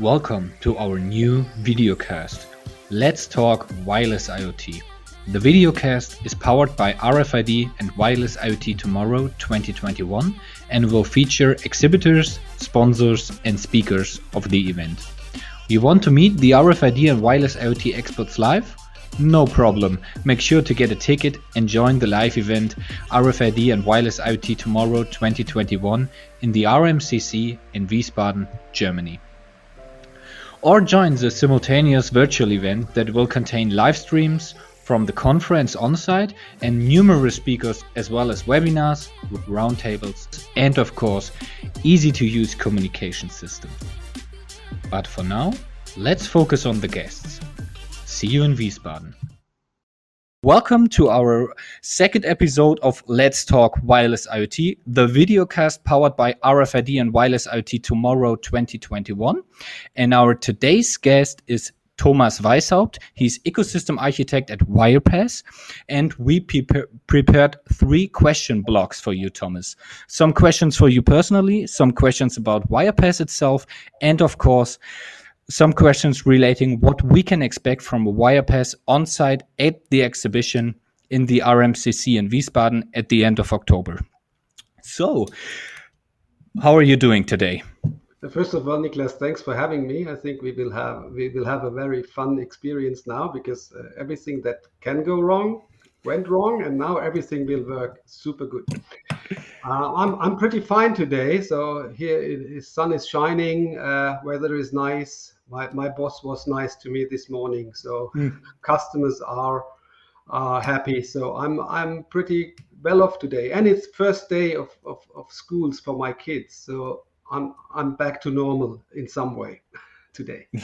Welcome to our new videocast. Let's talk wireless IoT. The videocast is powered by RFID and Wireless IoT Tomorrow 2021 and will feature exhibitors, sponsors, and speakers of the event. You want to meet the RFID and Wireless IoT experts live? No problem. Make sure to get a ticket and join the live event RFID and Wireless IoT Tomorrow 2021 in the RMCC in Wiesbaden, Germany. Or join the simultaneous virtual event that will contain live streams from the conference on site and numerous speakers, as well as webinars with roundtables and, of course, easy to use communication system. But for now, let's focus on the guests. See you in Wiesbaden. Welcome to our second episode of Let's Talk Wireless IoT, the videocast powered by RFID and Wireless IoT Tomorrow 2021. And our today's guest is Thomas Weisshaupt. He's ecosystem architect at Wirepas. And we pre prepared three question blocks for you, Thomas. Some questions for you personally, some questions about Wirepas itself, and of course, some questions relating what we can expect from a Wirepas on site at the exhibition in the RMCC in Wiesbaden at the end of October. So, how are you doing today? First of all, Niklas, thanks for having me. I think we will have we will have a very fun experience now because uh, everything that can go wrong went wrong, and now everything will work super good. Uh, I'm I'm pretty fine today. So here, the sun is shining, uh, weather is nice my, my boss was nice to me this morning so mm. customers are uh, happy. So i'm i'm pretty well off today. And it's first day of, of, of schools for my kids. So i'm i'm back to normal in some way today.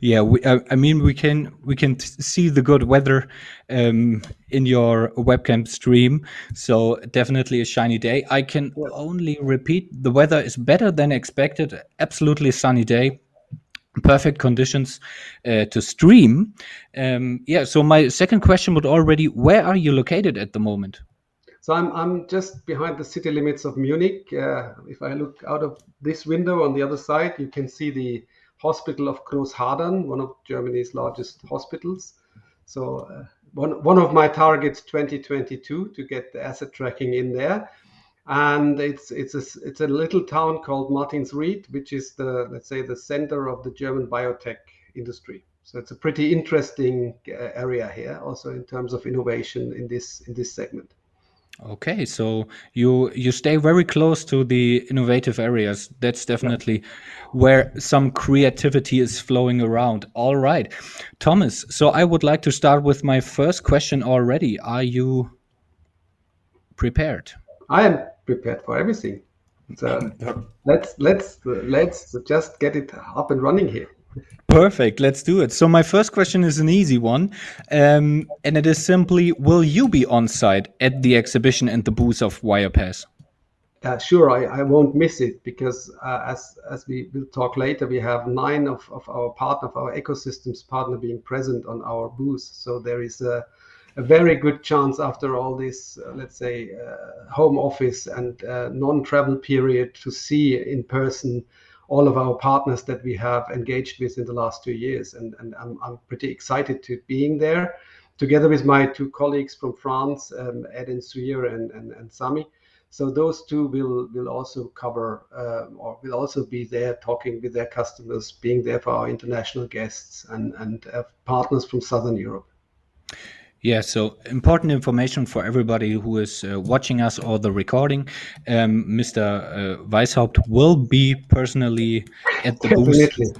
Yeah we, uh, i mean we can we can see the good weather um, in your webcam stream. So definitely a shiny day. I can only repeat the weather is better than expected. Absolutely sunny day perfect conditions uh, to stream. Um, yeah, so my second question would already, where are you located at the moment? So I'm, I'm just behind the city limits of Munich. Uh, if I look out of this window on the other side, you can see the hospital of Großhadern, one of Germany's largest hospitals. So uh, one, one of my targets 2022 to get the asset tracking in there and it's it's a it's a little town called Martinsried, which is the let's say the center of the German biotech industry. So it's a pretty interesting uh, area here, also in terms of innovation in this in this segment. Okay, so you you stay very close to the innovative areas. That's definitely where some creativity is flowing around. All right, Thomas. So I would like to start with my first question already. Are you prepared? I am prepared for everything. So let's let's let's just get it up and running here. Perfect. Let's do it. So my first question is an easy one, um, and it is simply: Will you be on site at the exhibition and the booth of Wirepas? Uh, sure, I, I won't miss it because uh, as as we will talk later, we have nine of, of our partner, of our ecosystems partner, being present on our booth. So there is a a very good chance after all this, uh, let's say, uh, home office and uh, non-travel period to see in person all of our partners that we have engaged with in the last two years. And, and I'm, I'm pretty excited to being there together with my two colleagues from France, um, Ed and Suir and, and, and Sami. So those two will will also cover uh, or will also be there talking with their customers, being there for our international guests and and uh, partners from Southern Europe. Yeah, so important information for everybody who is uh, watching us or the recording. Um, Mr. Uh, Weisshaupt will be personally at the booth.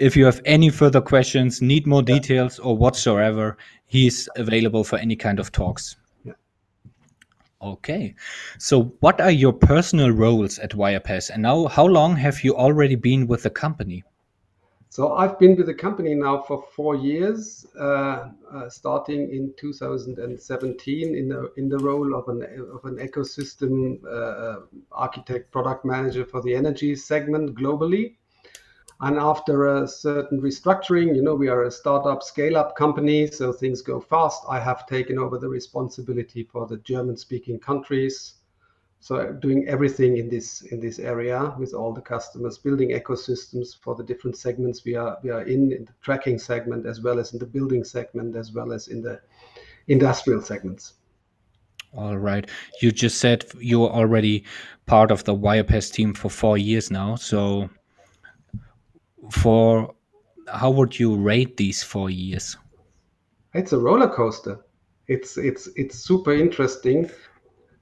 If you have any further questions, need more yeah. details, or whatsoever, he's available for any kind of talks. Yeah. Okay, so what are your personal roles at Wirepas, and now how long have you already been with the company? So I've been with the company now for four years, uh, uh, starting in 2017 in the in the role of an of an ecosystem uh, architect, product manager for the energy segment globally. And after a certain restructuring, you know, we are a startup scale-up company, so things go fast. I have taken over the responsibility for the German-speaking countries, so doing everything in this in this area with all the customers building ecosystems for the different segments we are we are in in the tracking segment as well as in the building segment as well as in the industrial segments. All right. You just said you're already part of the wirepas team for four years now. So for how would you rate these four years? It's a roller coaster. It's it's it's super interesting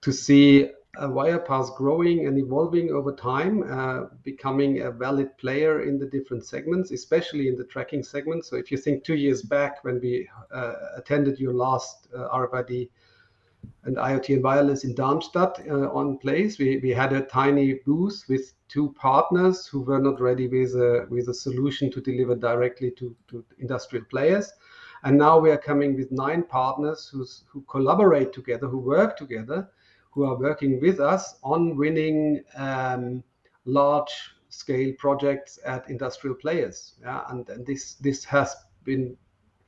to see uh, Wirepas growing and evolving over time, uh, becoming a valid player in the different segments, especially in the tracking segment. So if you think two years back when we uh, attended your last uh, RFID and IoT and wireless in Darmstadt uh, on place, we, we had a tiny booth with two partners who were not ready with a, with a solution to deliver directly to, to industrial players. And now we are coming with nine partners who collaborate together, who work together who are working with us on winning um, large scale projects at industrial players. Yeah? And, and this, this has been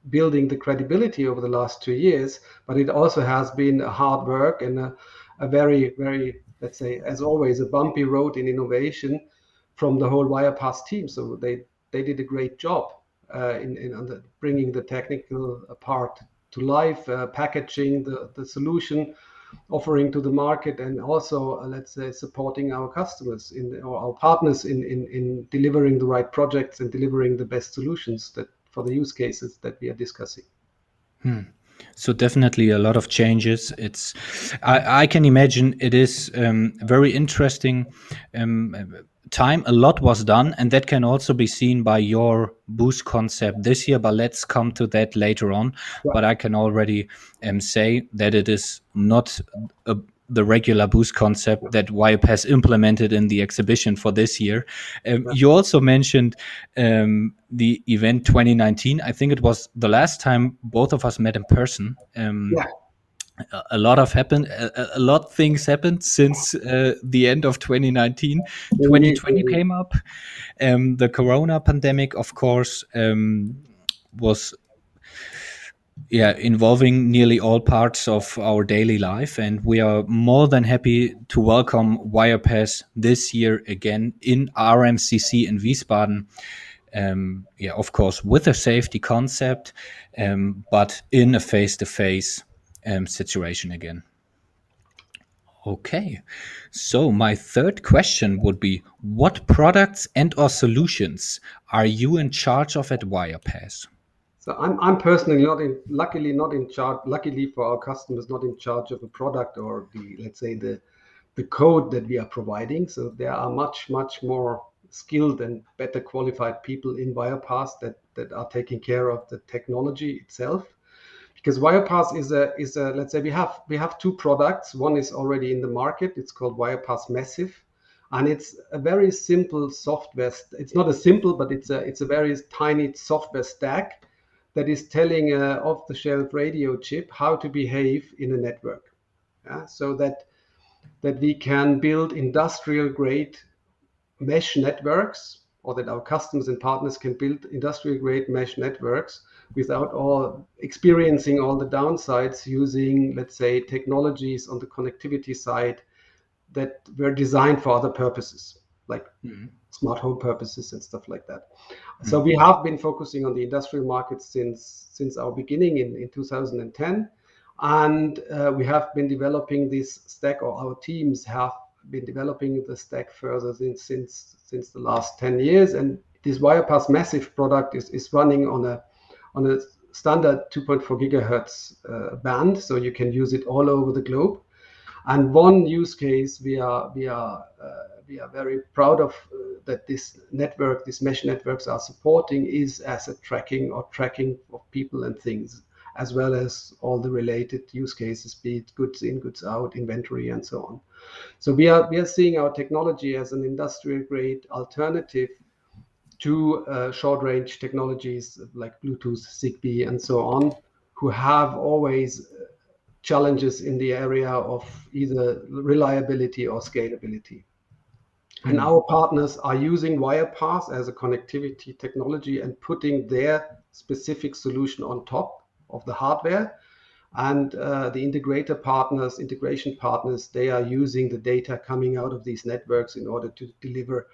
building the credibility over the last two years, but it also has been hard work and a, a very, very, let's say, as always, a bumpy road in innovation from the whole Wirepas team. So they, they did a great job uh, in, in bringing the technical part to life, uh, packaging the, the solution, offering to the market and also uh, let's say supporting our customers in or our partners in, in in delivering the right projects and delivering the best solutions that for the use cases that we are discussing hmm. So definitely a lot of changes. It's i, I can imagine it is um, very interesting um, time. A lot was done and that can also be seen by your boost concept. This year but let's come to that later on. Yeah. but i can already um, say that it is not a, the regular boost concept that Wirepas implemented in the exhibition for this year. Um. You also mentioned um, the event 2019. I think it was the last time both of us met in person. Um, yeah a lot of happened a, a lot things happened since uh, the end of 2019 2020 came up um, the corona pandemic of course um, was yeah involving nearly all parts of our daily life and we are more than happy to welcome wirepas this year again in rmcc in wiesbaden um, yeah of course with a safety concept um, but in a face-to-face um, situation again. Okay, so my third question would be: What products and or solutions are you in charge of at Wirepas? So I'm, I'm personally not in, luckily not in charge. Luckily for our customers, not in charge of a product or the let's say the the code that we are providing. So there are much much more skilled and better qualified people in Wirepas that that are taking care of the technology itself because Wirepas is a is a let's say we have we have two products. One is already in the market. It's called Wirepas Massive, and it's a very simple software. It's not a simple, but it's a it's a very tiny software stack that is telling a off-the-shelf radio chip how to behave in a network. Yeah? So that that we can build industrial grade mesh networks or that our customers and partners can build industrial grade mesh networks without all experiencing all the downsides using, let's say, technologies on the connectivity side that were designed for other purposes, like mm-hmm. Smart home purposes and stuff like that. Mm-hmm. So we have been focusing on the industrial market since since our beginning in, in 2010. And uh, we have been developing this stack, or our teams have been developing the stack further since since since the last 10 years. And this Wirepas Massive product is, is running on a on a standard 2.4 gigahertz uh, band, so you can use it all over the globe. And one use case we are we are uh, we are very proud of uh, that this network, these mesh networks are supporting is asset tracking or tracking of people and things, as well as all the related use cases, be it goods in, goods out, inventory, and so on. So we are we are seeing our technology as an industrial grade alternative to uh, short range technologies like Bluetooth, Zigbee, and so on, who have always uh, challenges in the area of either reliability or scalability. Mm. And hmm. our partners are using Wirepas as a connectivity technology and putting their specific solution on top of the hardware. and uh, the integrator partners, integration partners, they are using the data coming out of these networks in order to deliver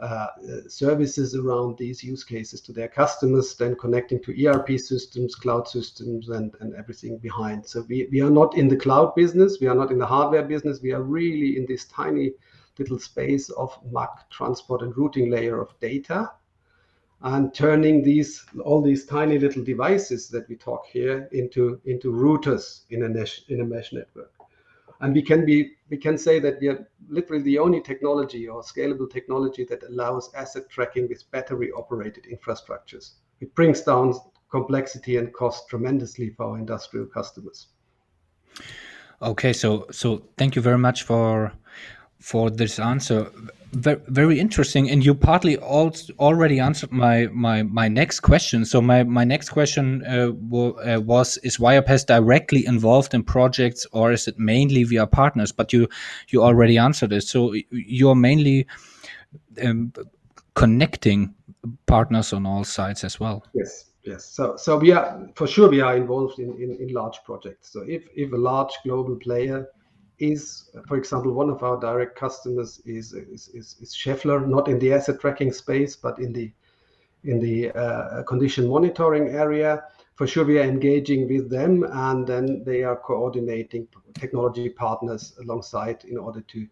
Uh, uh, services around these use cases to their customers, then connecting to ERP systems, cloud systems, and, and everything behind. So we, we are not in the cloud business, we are not in the hardware business, we are really in this tiny little space of MAC transport and routing layer of data and turning these all these tiny little devices that we talk here into into routers in a mesh in a mesh network and we can be we can say that we are literally the only technology or scalable technology that allows asset tracking with battery operated infrastructures. It brings down complexity and cost tremendously for our industrial customers. Okay so so thank you very much for for this answer very, interesting and you partly also already answered my my my next question. So my my next question uh, uh, was is wirepas directly involved in projects or is it mainly via partners? But you you already answered it. So you're mainly um, connecting partners on all sides as well. Yes yes. So so we are for sure we are involved in in, in large projects. So if if a large global player is, for example, one of our direct customers is is, is, is Schaeffler, not in the asset tracking space, but in the in the uh, condition monitoring area. For sure, we are engaging with them, and then they are coordinating technology partners alongside in order to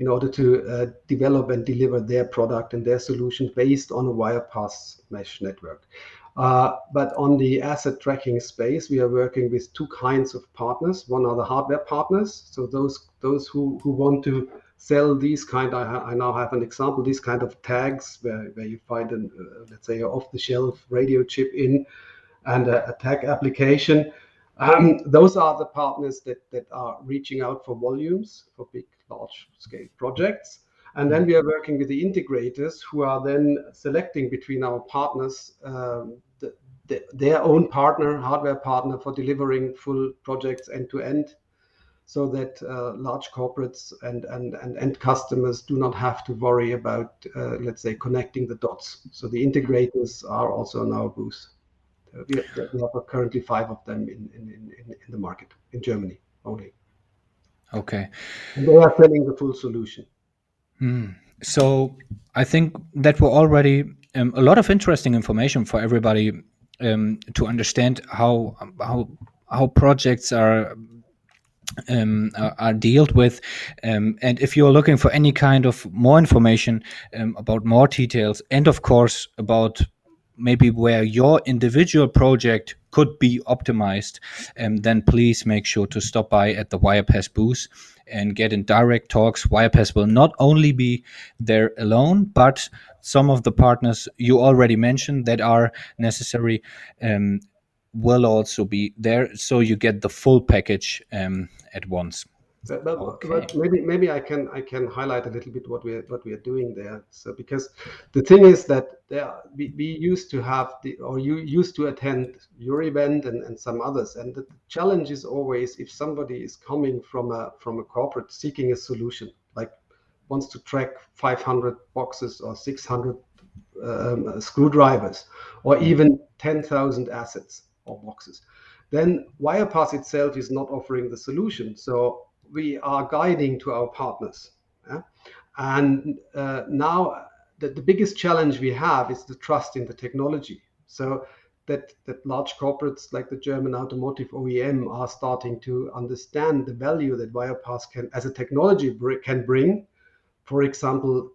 in order to uh, develop and deliver their product and their solution based on a Wirepas mesh network. Uh, but on the asset tracking space, we are working with two kinds of partners. One are the hardware partners, so those those who want to sell these kind. I, I now have an example. These kind of tags where, you find an uh, let's say off-the-shelf radio chip in, and a, tag application. Um, those are the partners that that are reaching out for volumes for big large scale projects. And then we are working with the integrators who are then selecting between our partners um, the, the, their own partner, hardware partner for delivering full projects end to end so that uh, large corporates and, and, and end customers do not have to worry about, uh, let's say, connecting the dots. So the integrators are also on our booth. Uh, we, have, we have currently five of them in, in, in, in the market in Germany only. Okay. And they are selling the full solution. Mm. So I think that were already um, a lot of interesting information for everybody um, to understand how how how projects are um, are, are dealt with. Um, and if you're looking for any kind of more information um, about more details, and of course about maybe where your individual project could be optimized, um, then please make sure to stop by at the Wirepas booth and get in direct talks. Wirepas will not only be there alone, but some of the partners you already mentioned that are necessary um, will also be there, so you get the full package um, at once. But, but, okay. but, maybe maybe I can I can highlight a little bit what we what we are doing there. So because the thing is that there we, we used to have the or you used to attend your event and, and some others, and the challenge is always if somebody is coming from a from a corporate seeking a solution like wants to track 500 boxes or 600 um, screwdrivers or even 10,000 assets or boxes then Wirepas itself is not offering the solution. So we are guiding to our partners. Yeah? And uh, now the, the biggest challenge we have is the trust in the technology. So that, that large corporates like the German automotive OEM are starting to understand the value that Wirepas can, as a technology, br- can bring. For example,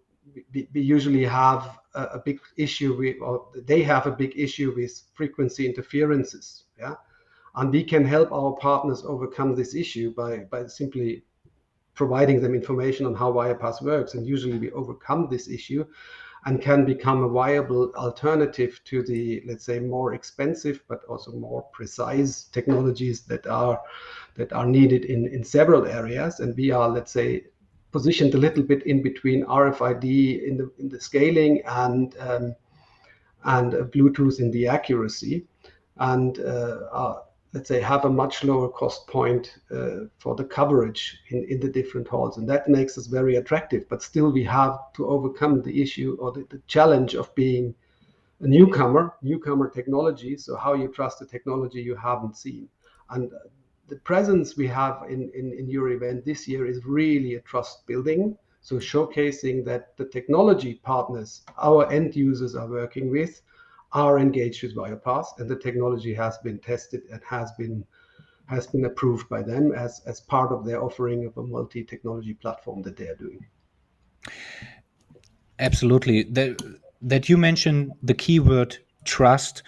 we, we usually have a, a, big issue with, or they have a big issue with frequency interferences. Yeah, and we can help our partners overcome this issue by, by simply providing them information on how Wirepas works. And usually we overcome this issue and can become a viable alternative to the, let's say, more expensive but also more precise technologies that are that are needed in, in several areas. And we are, let's say, positioned a little bit in between RFID in the in the scaling and um, and Bluetooth in the accuracy. And uh, let's say, have a much lower cost point uh, for the coverage in, the different halls. And that makes us very attractive. But still, we have to overcome the issue or the, challenge of being a newcomer, newcomer technology. So, how you trust the technology you haven't seen. And the presence we have in your event this year is really a trust building. So showcasing that the technology partners our end users are working with are engaged with Wirepas and the technology has been tested and has been has been approved by them as, as part of their offering of a multi-technology platform that they are doing. Absolutely. That, that you mentioned the keyword trust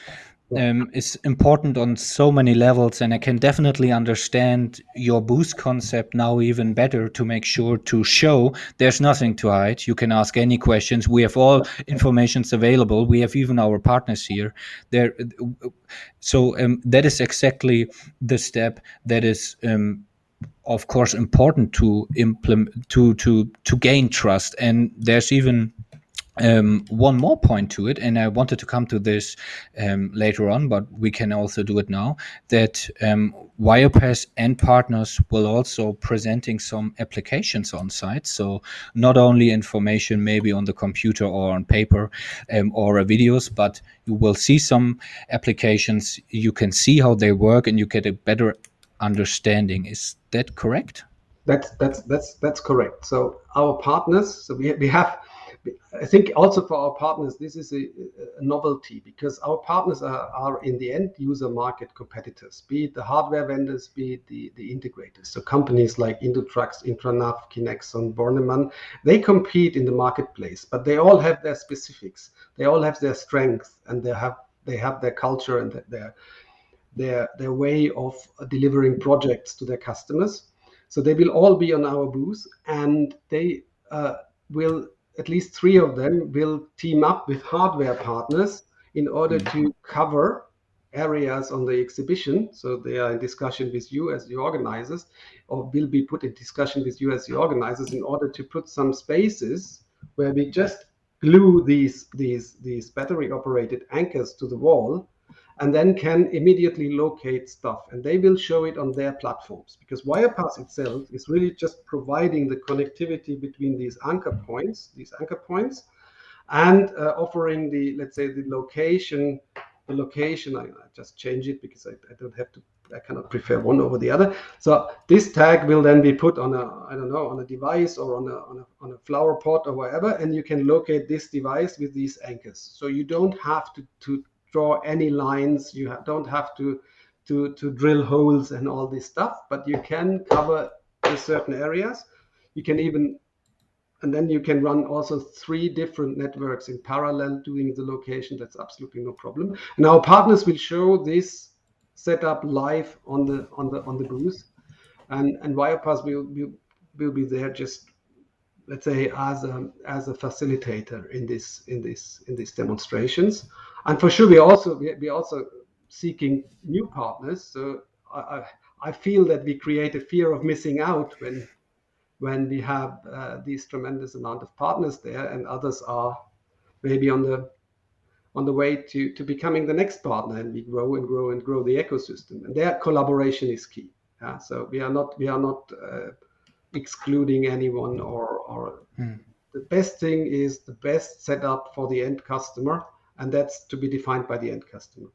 um, is important on so many levels, and I can definitely understand your boost concept now even better to make sure to show there's nothing to hide. You can ask any questions. We have all informations available. We have even our partners here. There, so um, that is exactly the step that is. Um, of course important to implement to to to gain trust and there's even um, one more point to it, and I wanted to come to this um, later on, but we can also do it now. That um, Wirepas and partners will also presenting some applications on site. So not only information maybe on the computer or on paper um, or videos, but you will see some applications. You can see how they work, and you get a better understanding. Is that correct? That's that's that's that's correct. So our partners, so we we have I think also for our partners, this is a, a novelty because our partners are, are, in the end user market competitors, be it the hardware vendors, be it the, the integrators. So companies like Indutrax, Intranav, Kinexon, Bornemann, they compete in the marketplace, but they all have their specifics. They all have their strengths and they have they have their culture and their their their way of delivering projects to their customers. So they will all be on our booth and they uh, will at least three of them will team up with hardware partners in order mm. to cover areas on the exhibition. So they are in discussion with you as the organizers, or will be put in discussion with you as the organizers in order to put some spaces where we just glue these these these battery operated anchors to the wall and then can immediately locate stuff. And they will show it on their platforms because Wirepas itself is really just providing the connectivity between these anchor points, these anchor points, and uh, offering the, let's say, the location, the location. I, I just change it because I, I don't have to I cannot prefer one over the other. So this tag will then be put on a, I don't know, on a device or on a, on a, on a flower pot or whatever, and you can locate this device with these anchors. So you don't have to, to draw any lines. You don't have to to to drill holes and all this stuff, but you can cover the certain areas. You can even and then you can run also three different networks in parallel doing the location. That's absolutely no problem. And our partners will show this setup live on the on the on the booth, and and Wirepas will will, will be there just let's say as a as a facilitator in this in this in these demonstrations and for sure we also we, also seeking new partners. So I, I feel that we create a fear of missing out when when we have uh, these tremendous amount of partners there and others are maybe on the on the way to to becoming the next partner and we grow and grow and grow the ecosystem. And their collaboration is key. Yeah so we are not we are not uh, excluding anyone or or mm. the best thing is the best setup for the end customer and that's to be defined by the end customer.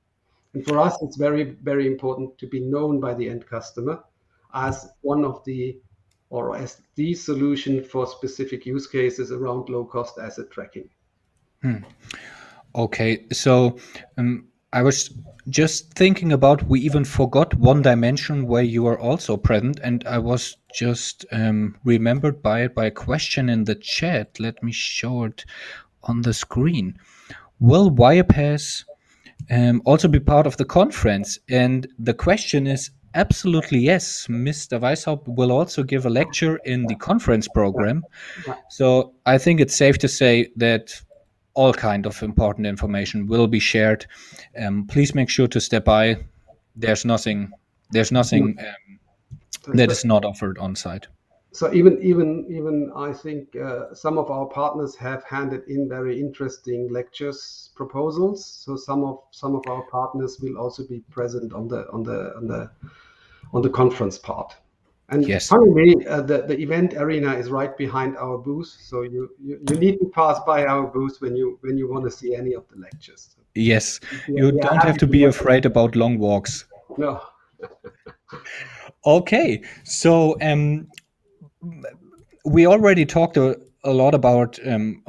And for us, it's very, very important to be known by the end customer as one of the or as the solution for specific use cases around low cost asset tracking. Hmm. Okay, so um, I was just thinking about we even forgot one dimension where you are also present, and I was just um, remembered by by a question in the chat. Let me show it on the screen will Wirepas um, also be part of the conference? And the question is absolutely yes. Mr. Weisshaupt will also give a lecture in the conference program. So I think it's safe to say that all kind of important information will be shared. Um, please make sure to step by. There's nothing. There's nothing um, that is not offered on site so even even even I think uh, some of our partners have handed in very interesting lectures proposals. So some of some of our partners will also be present on the on the on the on the conference part. And yes. finally, uh, the, the event arena is right behind our booth. So you, you, you need to pass by our booth when you when you want to see any of the lectures. Yes, you don't have to be afraid about long walks. No. okay, so um, we already talked a, a lot about um,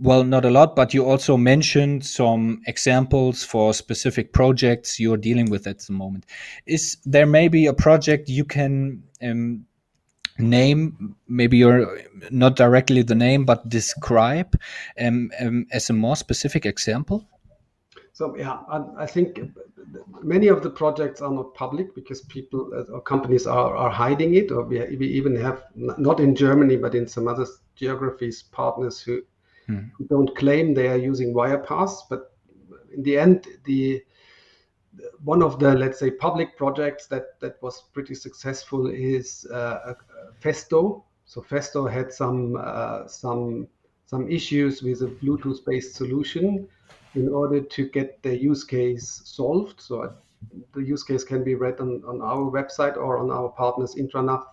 well, not a lot, but you also mentioned some examples for specific projects you're dealing with at the moment. Is there maybe a project you can um, name? Maybe you're not directly the name, but describe um, um as a more specific example. So yeah, I, I, think many of the projects are not public because people uh, or companies are, are hiding it, or we, we even have not in Germany but in some other geographies partners who, hmm. who don't claim they are using Wirepas, but in the end the one of the let's say public projects that that was pretty successful is uh, Festo. So Festo had some uh, some some issues with a Bluetooth based solution in order to get the use case solved. So uh, the use case can be read on, on our website or on our partners Intranav.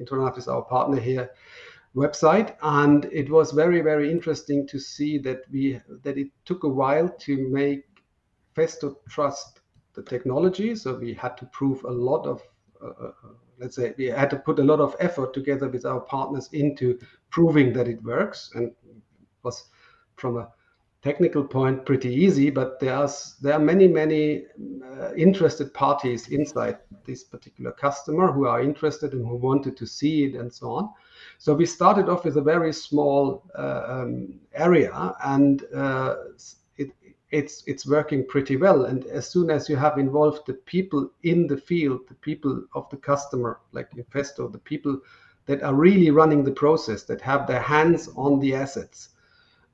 Intranav is our partner here website and it was very very interesting to see that we that it took a while to make festo trust the technology so we had to prove a lot of uh, uh, let's say we had to put a lot of effort together with our partners into proving that it works and was from a technical point pretty easy, but there are there are many many uh, interested parties inside this particular customer who are interested and who wanted to see it and so on. So we started off with a very small uh, um, area, and uh, it, it's it's working pretty well. And as soon as you have involved the people in the field, the people of the customer, like Infesto, the people that are really running the process, that have their hands on the assets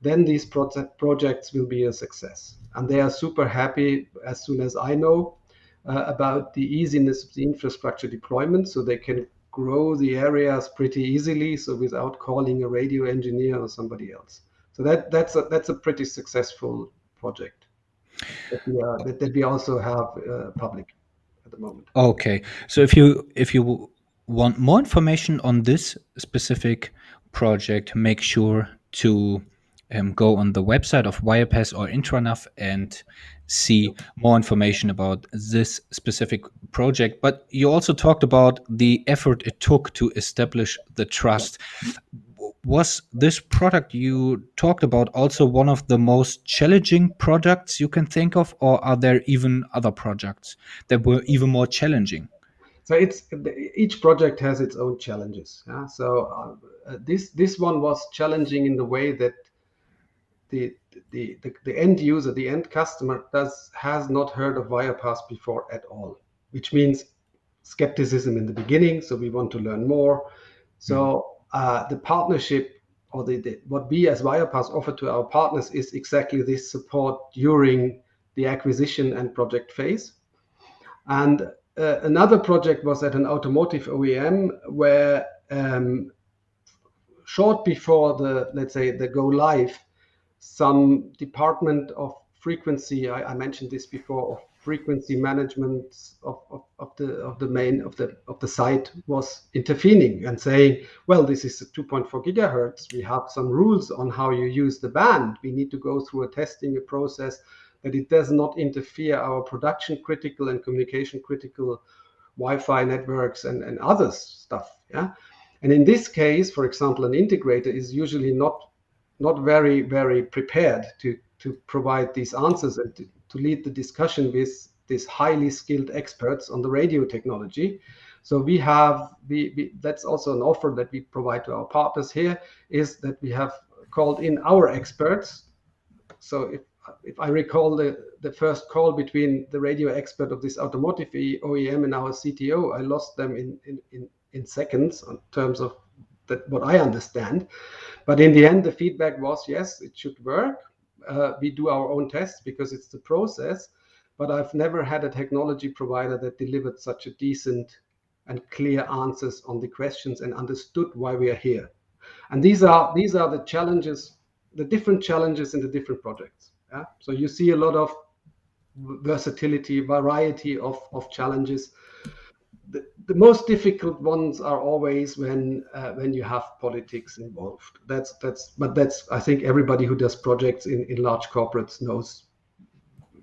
then these project, projects will be a success. And they are super happy as soon as I know uh, about the easiness of the infrastructure deployment so they can grow the areas pretty easily so without calling a radio engineer or somebody else. So that that's a that's a pretty successful project that we, are, that, that we also have uh, public at the moment. Okay. So if you if you want more information on this specific project make sure to um, go on the website of Wirepas or Intranav and see more information about this specific project. But you also talked about the effort it took to establish the trust. Was this product you talked about also one of the most challenging products you can think of, or are there even other projects that were even more challenging? So it's each project has its own challenges. Yeah? So uh, this this one was challenging in the way that the, the, the, the end user, the end customer, does has not heard of Wirepass before at all, which means skepticism in the beginning. So we want to learn more. So uh, the partnership or the, the, what we as Wirepass offer to our partners is exactly this support during the acquisition and project phase. And uh, another project was at an automotive OEM where um, short before the let's say the go live, some department of frequency. I, I mentioned this before of frequency management of, of, of, the of the main of the of the site was intervening and saying, well, this is 2.4 gigahertz. We have some rules on how you use the band. We need to go through a testing process that it does not interfere our production critical and communication critical Wi-Fi networks and, and other stuff. Yeah. And in this case, for example, an integrator is usually not not very very prepared to to provide these answers and to, to lead the discussion with these highly skilled experts on the radio technology. So we have we, we, that's also an offer that we provide to our partners here is that we have called in our experts. So if if i recall the the first call between the radio expert of this automotive oem and our cto i lost them in in in, in seconds in terms of that what i understand but in the end, the feedback was yes, it should work. Uh, we do our own tests because it's the process. But I've never had a technology provider that delivered such a decent and clear answers on the questions and understood why we are here. And these are these are the challenges, the different challenges in the different projects. Yeah? So you see a lot of versatility, variety of, of challenges the, the most difficult ones are always when uh, when you have politics involved. That's that's but that's I think everybody who does projects in, in large corporates knows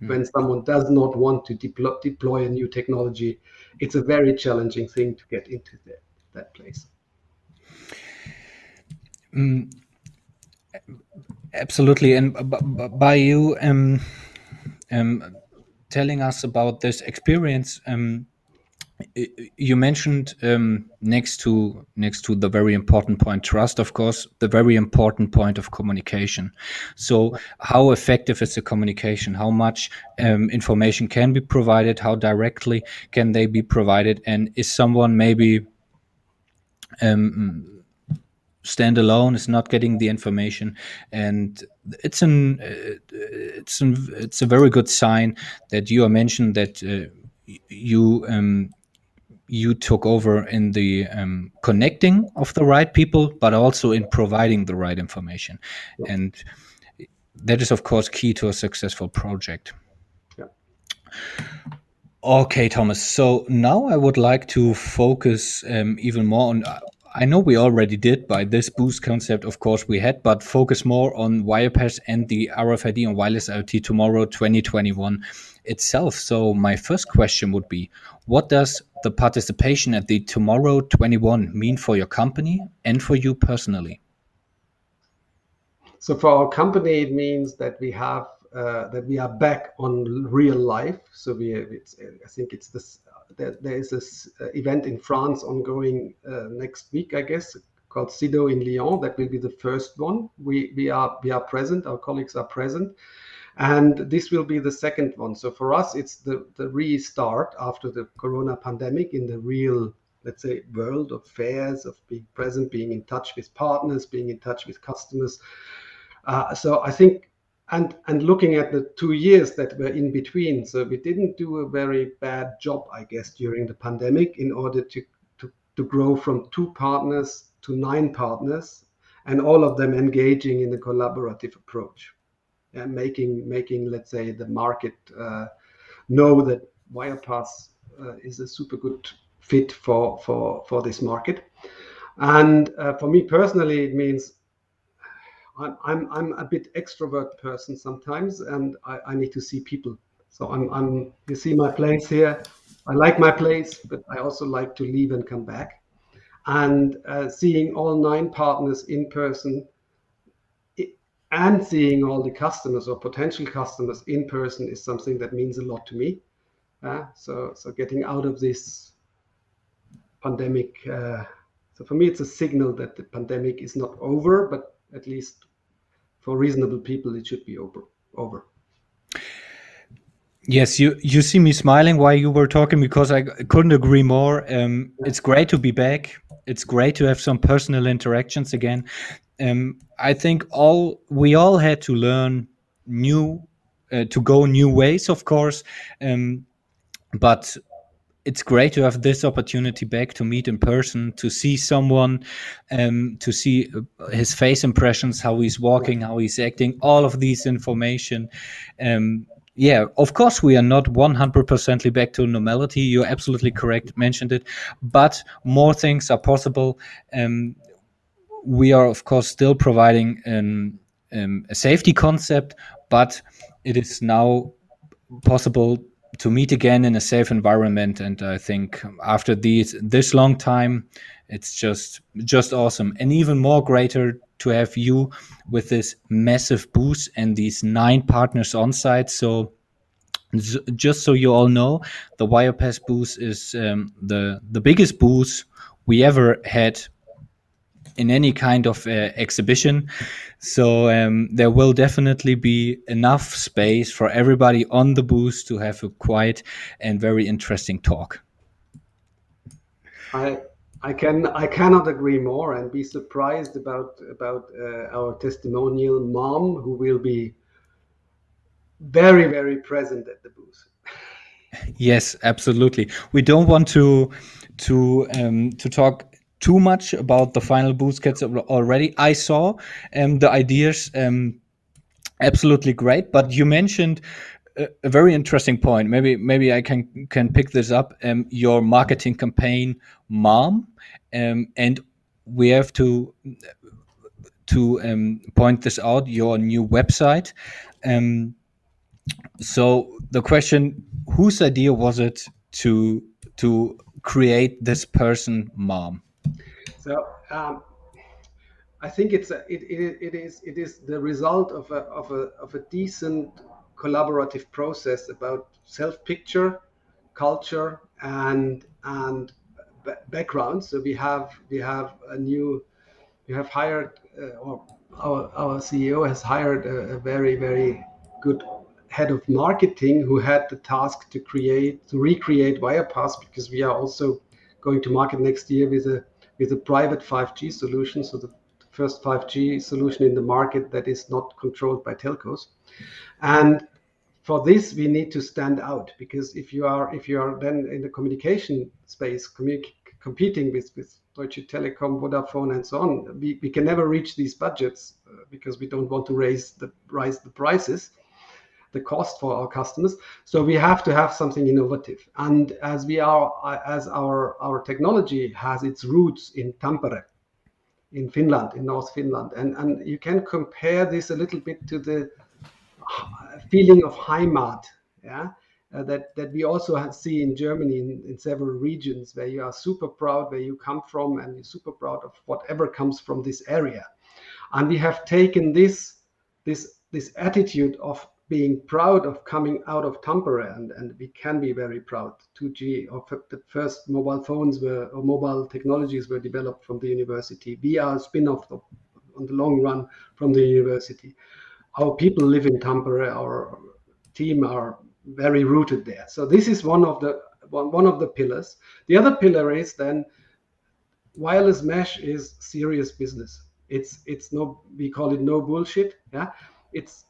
mm. when someone does not want to deploy, deploy a new technology, it's a very challenging thing to get into that, that place. Mm, absolutely. And by you um, um, telling us about this experience, um, you mentioned um, next to next to the very important point trust of course the very important point of communication. So how effective is the communication? How much um, information can be provided? How directly can they be provided? And is someone maybe um, stand alone is not getting the information? And it's an uh, it's an it's a very good sign that you are mentioned that uh, you um, you took over in the um, connecting of the right people, but also in providing the right information. Yeah. And that is, of course, key to a successful project. Yeah. Okay, Thomas. So now I would like to focus um, even more on. I know we already did by this boost concept, of course, we had, but focus more on Wirepas and the RFID and wireless IoT tomorrow 2021 itself. So, my first question would be what does the participation at the Tomorrow 21 mean for your company and for you personally? So for our company, it means that we have uh, that we are back on real life. So we, I think it's this. There, there is this uh, event in France ongoing uh, next week, I guess, called SIDO in Lyon. That will be the first one. We we are we are present. Our colleagues are present, and this will be the second one. So for us, it's the, the restart after the corona pandemic in the real, let's say, world of fairs, of being present, being in touch with partners, being in touch with customers. Uh, so I think, and and looking at the two years that were in between, so we didn't do a very bad job, I guess, during the pandemic in order to to, to grow from two partners to nine partners, and all of them engaging in a collaborative approach uh, making making let's say the market uh, know that Wirepas uh, is a super good fit for for for this market. And uh, for me personally, it means I'm, I'm I'm a bit extrovert person sometimes, and I, I need to see people. So I'm I'm you see my place here. I like my place, but I also like to leave and come back. And uh, seeing all nine partners in person and seeing all the customers or potential customers in person is something that means a lot to me. Uh, so, so getting out of this pandemic. Uh, so for me, it's a signal that the pandemic is not over, but at least for reasonable people, it should be over. Over. Yes, you you see me smiling while you were talking because I couldn't agree more. Um, it's great to be back. It's great to have some personal interactions again um, I think all we all had to learn new uh, to go new ways, of course, um, but it's great to have this opportunity back to meet in person, to see someone, um, to see uh, his face impressions, how he's walking, how he's acting, all of these information. Um, yeah, of course, we are not 100% back to normality. You're absolutely correct, mentioned it, but more things are possible. Um, we are of course still providing an, um, a safety concept, but it is now possible to meet again in a safe environment. And I think after these this long time, it's just just awesome, and even more greater to have you with this massive booth and these nine partners on site. So just so you all know, the Wirepas booth is um, the the biggest booth we ever had in any kind of uh, exhibition. So um, there will definitely be enough space for everybody on the booth to have a quiet and very interesting talk. I I can I cannot agree more and be surprised about about uh, our testimonial mom who will be very very present at the booth. yes, absolutely. We don't want to to um, to talk too much about the final boost kits already. I saw um, the ideas um, absolutely great, but you mentioned a, a, very interesting point. Maybe maybe I can can pick this up. Um, your marketing campaign, mom, um, and we have to to um, point this out. Your new website. Um, so the question: Whose idea was it to to create this person, mom? So um, I think it's a, it, it, it is it is the result of a of a of a decent collaborative process about self picture, culture, and and background. So we have we have a new we have hired uh, or our our CEO has hired a, a very very good head of marketing who had the task to create to recreate Wirepas because we are also going to market next year with a with a private 5G solution. So the first 5G solution in the market that is not controlled by telcos. And for this, we need to stand out because if you are if you are then in the communication space competing with with Deutsche Telekom, Vodafone, and so on, we, we can never reach these budgets uh, because we don't want to raise the rise the prices the cost for our customers. So we have to have something innovative. And as we are, as our our technology has its roots in Tampere, in Finland, in North Finland, and and you can compare this a little bit to the feeling of Heimat, yeah. Uh, that that we also see in Germany in, in several regions where you are super proud where you come from and you're super proud of whatever comes from this area, and we have taken this this this attitude of being proud of coming out of Tampere, and, and we can be very proud. 2G, or the first mobile phones were, or mobile technologies were developed from the university. We are a spin-off on the long run from the university. Our people live in Tampere. Our team are very rooted there. So this is one of the one, one of the pillars. The other pillar is then wireless mesh is serious business. It's it's no we call it no bullshit. Yeah, it's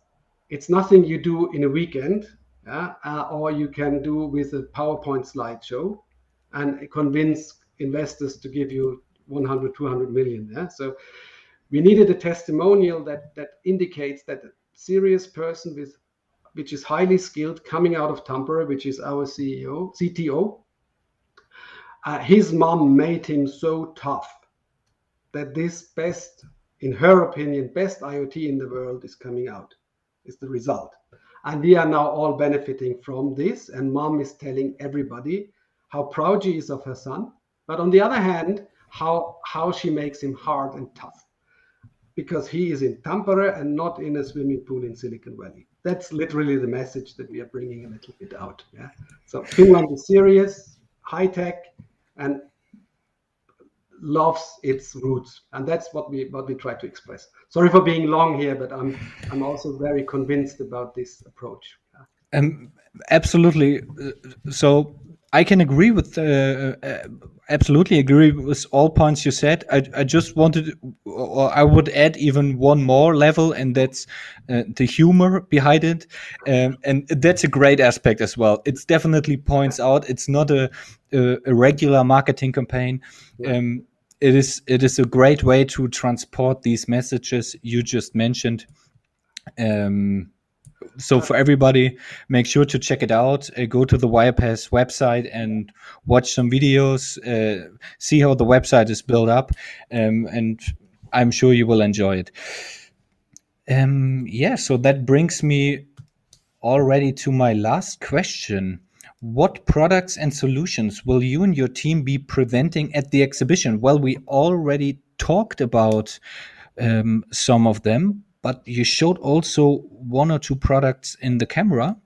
it's nothing you do in a weekend, yeah? uh, or you can do with a PowerPoint slideshow and convince investors to give you 100, 200 million. Yeah? So we needed a testimonial that that indicates that a serious person with which is highly skilled coming out of Tampere, which is our CEO, CTO. Uh, his mom made him so tough that this best, in her opinion, best IoT in the world is coming out is the result. And we are now all benefiting from this. And mom is telling everybody how proud she is of her son. But on the other hand, how, how she makes him hard and tough because he is in Tampere and not in a swimming pool in Silicon Valley. That's literally the message that we are bringing a little bit out. Yeah. So Finland is serious, high tech, and loves its roots and that's what we what we try to express sorry for being long here but i'm i'm also very convinced about this approach um absolutely so i can agree with uh, uh, absolutely agree with all points you said i, I just wanted or i would add even one more level and that's uh, the humor behind it um, and that's a great aspect as well it definitely points out it's not a, a, a regular marketing campaign yeah. um, it is it is a great way to transport these messages you just mentioned. Um, so for everybody, make sure to check it out. Uh, go to the Wirepas website and watch some videos. Uh, see how the website is built up, um, and I'm sure you will enjoy it. Um, yeah, so that brings me already to my last question. What products and solutions will you and your team be presenting at the exhibition? Well, we already talked about um, some of them, but you showed also one or two products in the camera.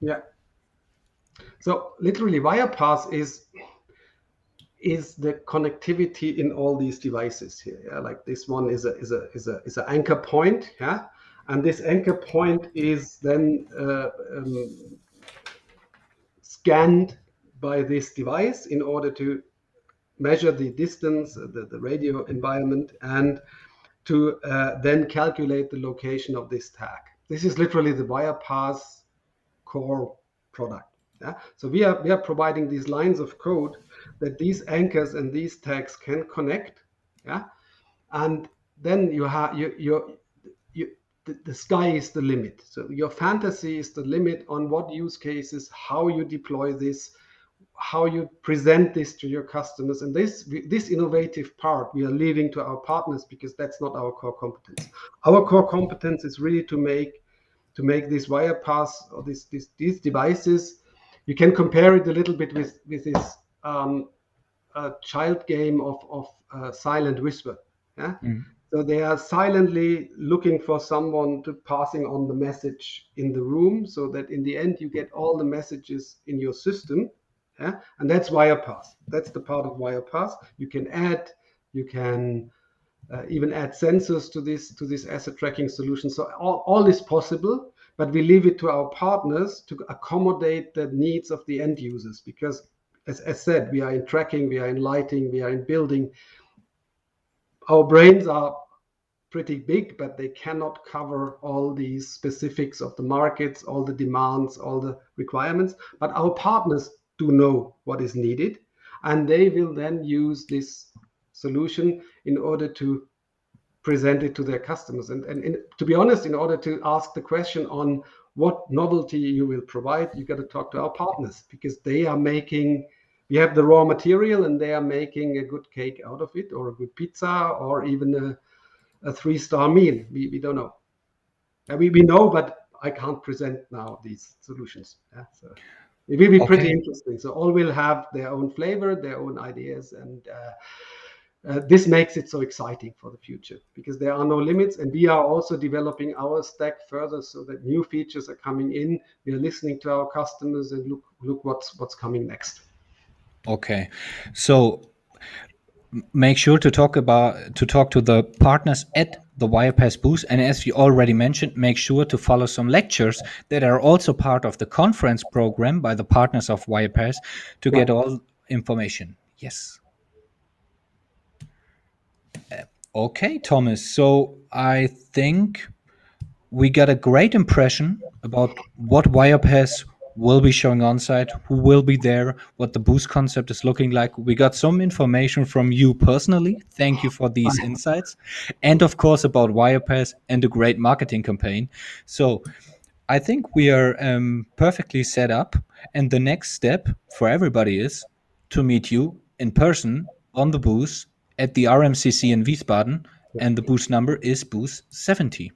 Yeah. So literally, Wirepas is is the connectivity in all these devices here. Yeah? Like this one is a is a is a is an anchor point. Yeah, and this anchor point is then uh, um, scanned by this device in order to measure the distance, the, the radio environment, and to uh, then calculate the location of this tag. This is literally the Wirepas core product. Yeah? So we are we are providing these lines of code that these anchors and these tags can connect. Yeah, and then you have you you the, the sky is the limit. So your fantasy is the limit on what use cases, how you deploy this, how you present this to your customers. And this this innovative part we are leaving to our partners because that's not our core competence. Our core competence is really to make to make this Wirepas or this, this, these devices. You can compare it a little bit with with this um, child game of of uh, silent whisper. Yeah. Mm. So they are silently looking for someone to passing on the message in the room, so that in the end you get all the messages in your system. Yeah, and that's Wirepas. That's the part of Wirepas. You can add, you can uh, even add sensors to this to this asset tracking solution. So all, all is possible, but we leave it to our partners to accommodate the needs of the end users because as, as said, we are in tracking, we are in lighting, we are in building. Our brains are pretty big, but they cannot cover all these specifics of the markets, all the demands, all the requirements. But our partners do know what is needed, and they will then use this solution in order to present it to their customers. And, and in, to be honest, in order to ask the question on what novelty you will provide, you got to talk to our partners because they are making we have the raw material and they are making a good cake out of it or a good pizza or even a, a three star meal. We, we don't know. We, we know but i can't present now these solutions. Yeah, so it will be okay. pretty interesting. So all will have their own flavor their own ideas and uh, uh, this makes it so exciting for the future because there are no limits and we are also developing our stack further so that new features are coming in. We are listening to our customers and look look what's what's coming next. Okay. So make sure to talk about to talk to the partners at the Wirepas booth. And as we already mentioned make sure to follow some lectures that are also part of the conference program by the partners of Wirepas to get all information. Yes. Uh, okay, Thomas. So I think we got a great impression about what Wirepas will be showing on site, who will be there, what the boost concept is looking like. We got some information from you personally. Thank you for these insights. And of course, about Wirepas and the great marketing campaign. So I think we are um, perfectly set up. And the next step for everybody is to meet you in person on the booth at the RMCC in Wiesbaden, and the booth number is booth 70.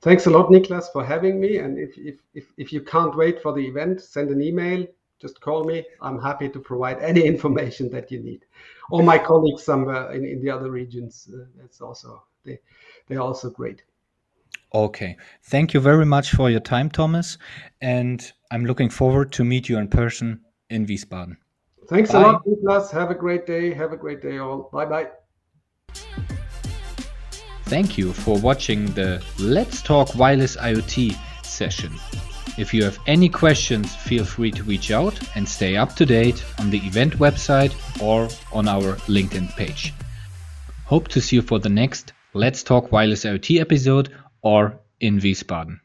Thanks a lot, Niklas, for having me. And if, if, if, if you can't wait for the event, send an email, just call me. I'm happy to provide any information that you need. Or my colleagues somewhere in, in the other regions, uh, that's also, they, they're also great. Okay. Thank you very much for your time, Thomas. And I'm looking forward to meet you in person in Wiesbaden. Thanks bye. a lot, Niklas. Have a great day. Have a great day, all. Bye bye. Thank you for watching the Let's Talk Wireless IoT session. If you have any questions, feel free to reach out and stay up to date on the event website or on our LinkedIn page. Hope to see you for the next Let's Talk Wireless IoT episode or in Wiesbaden.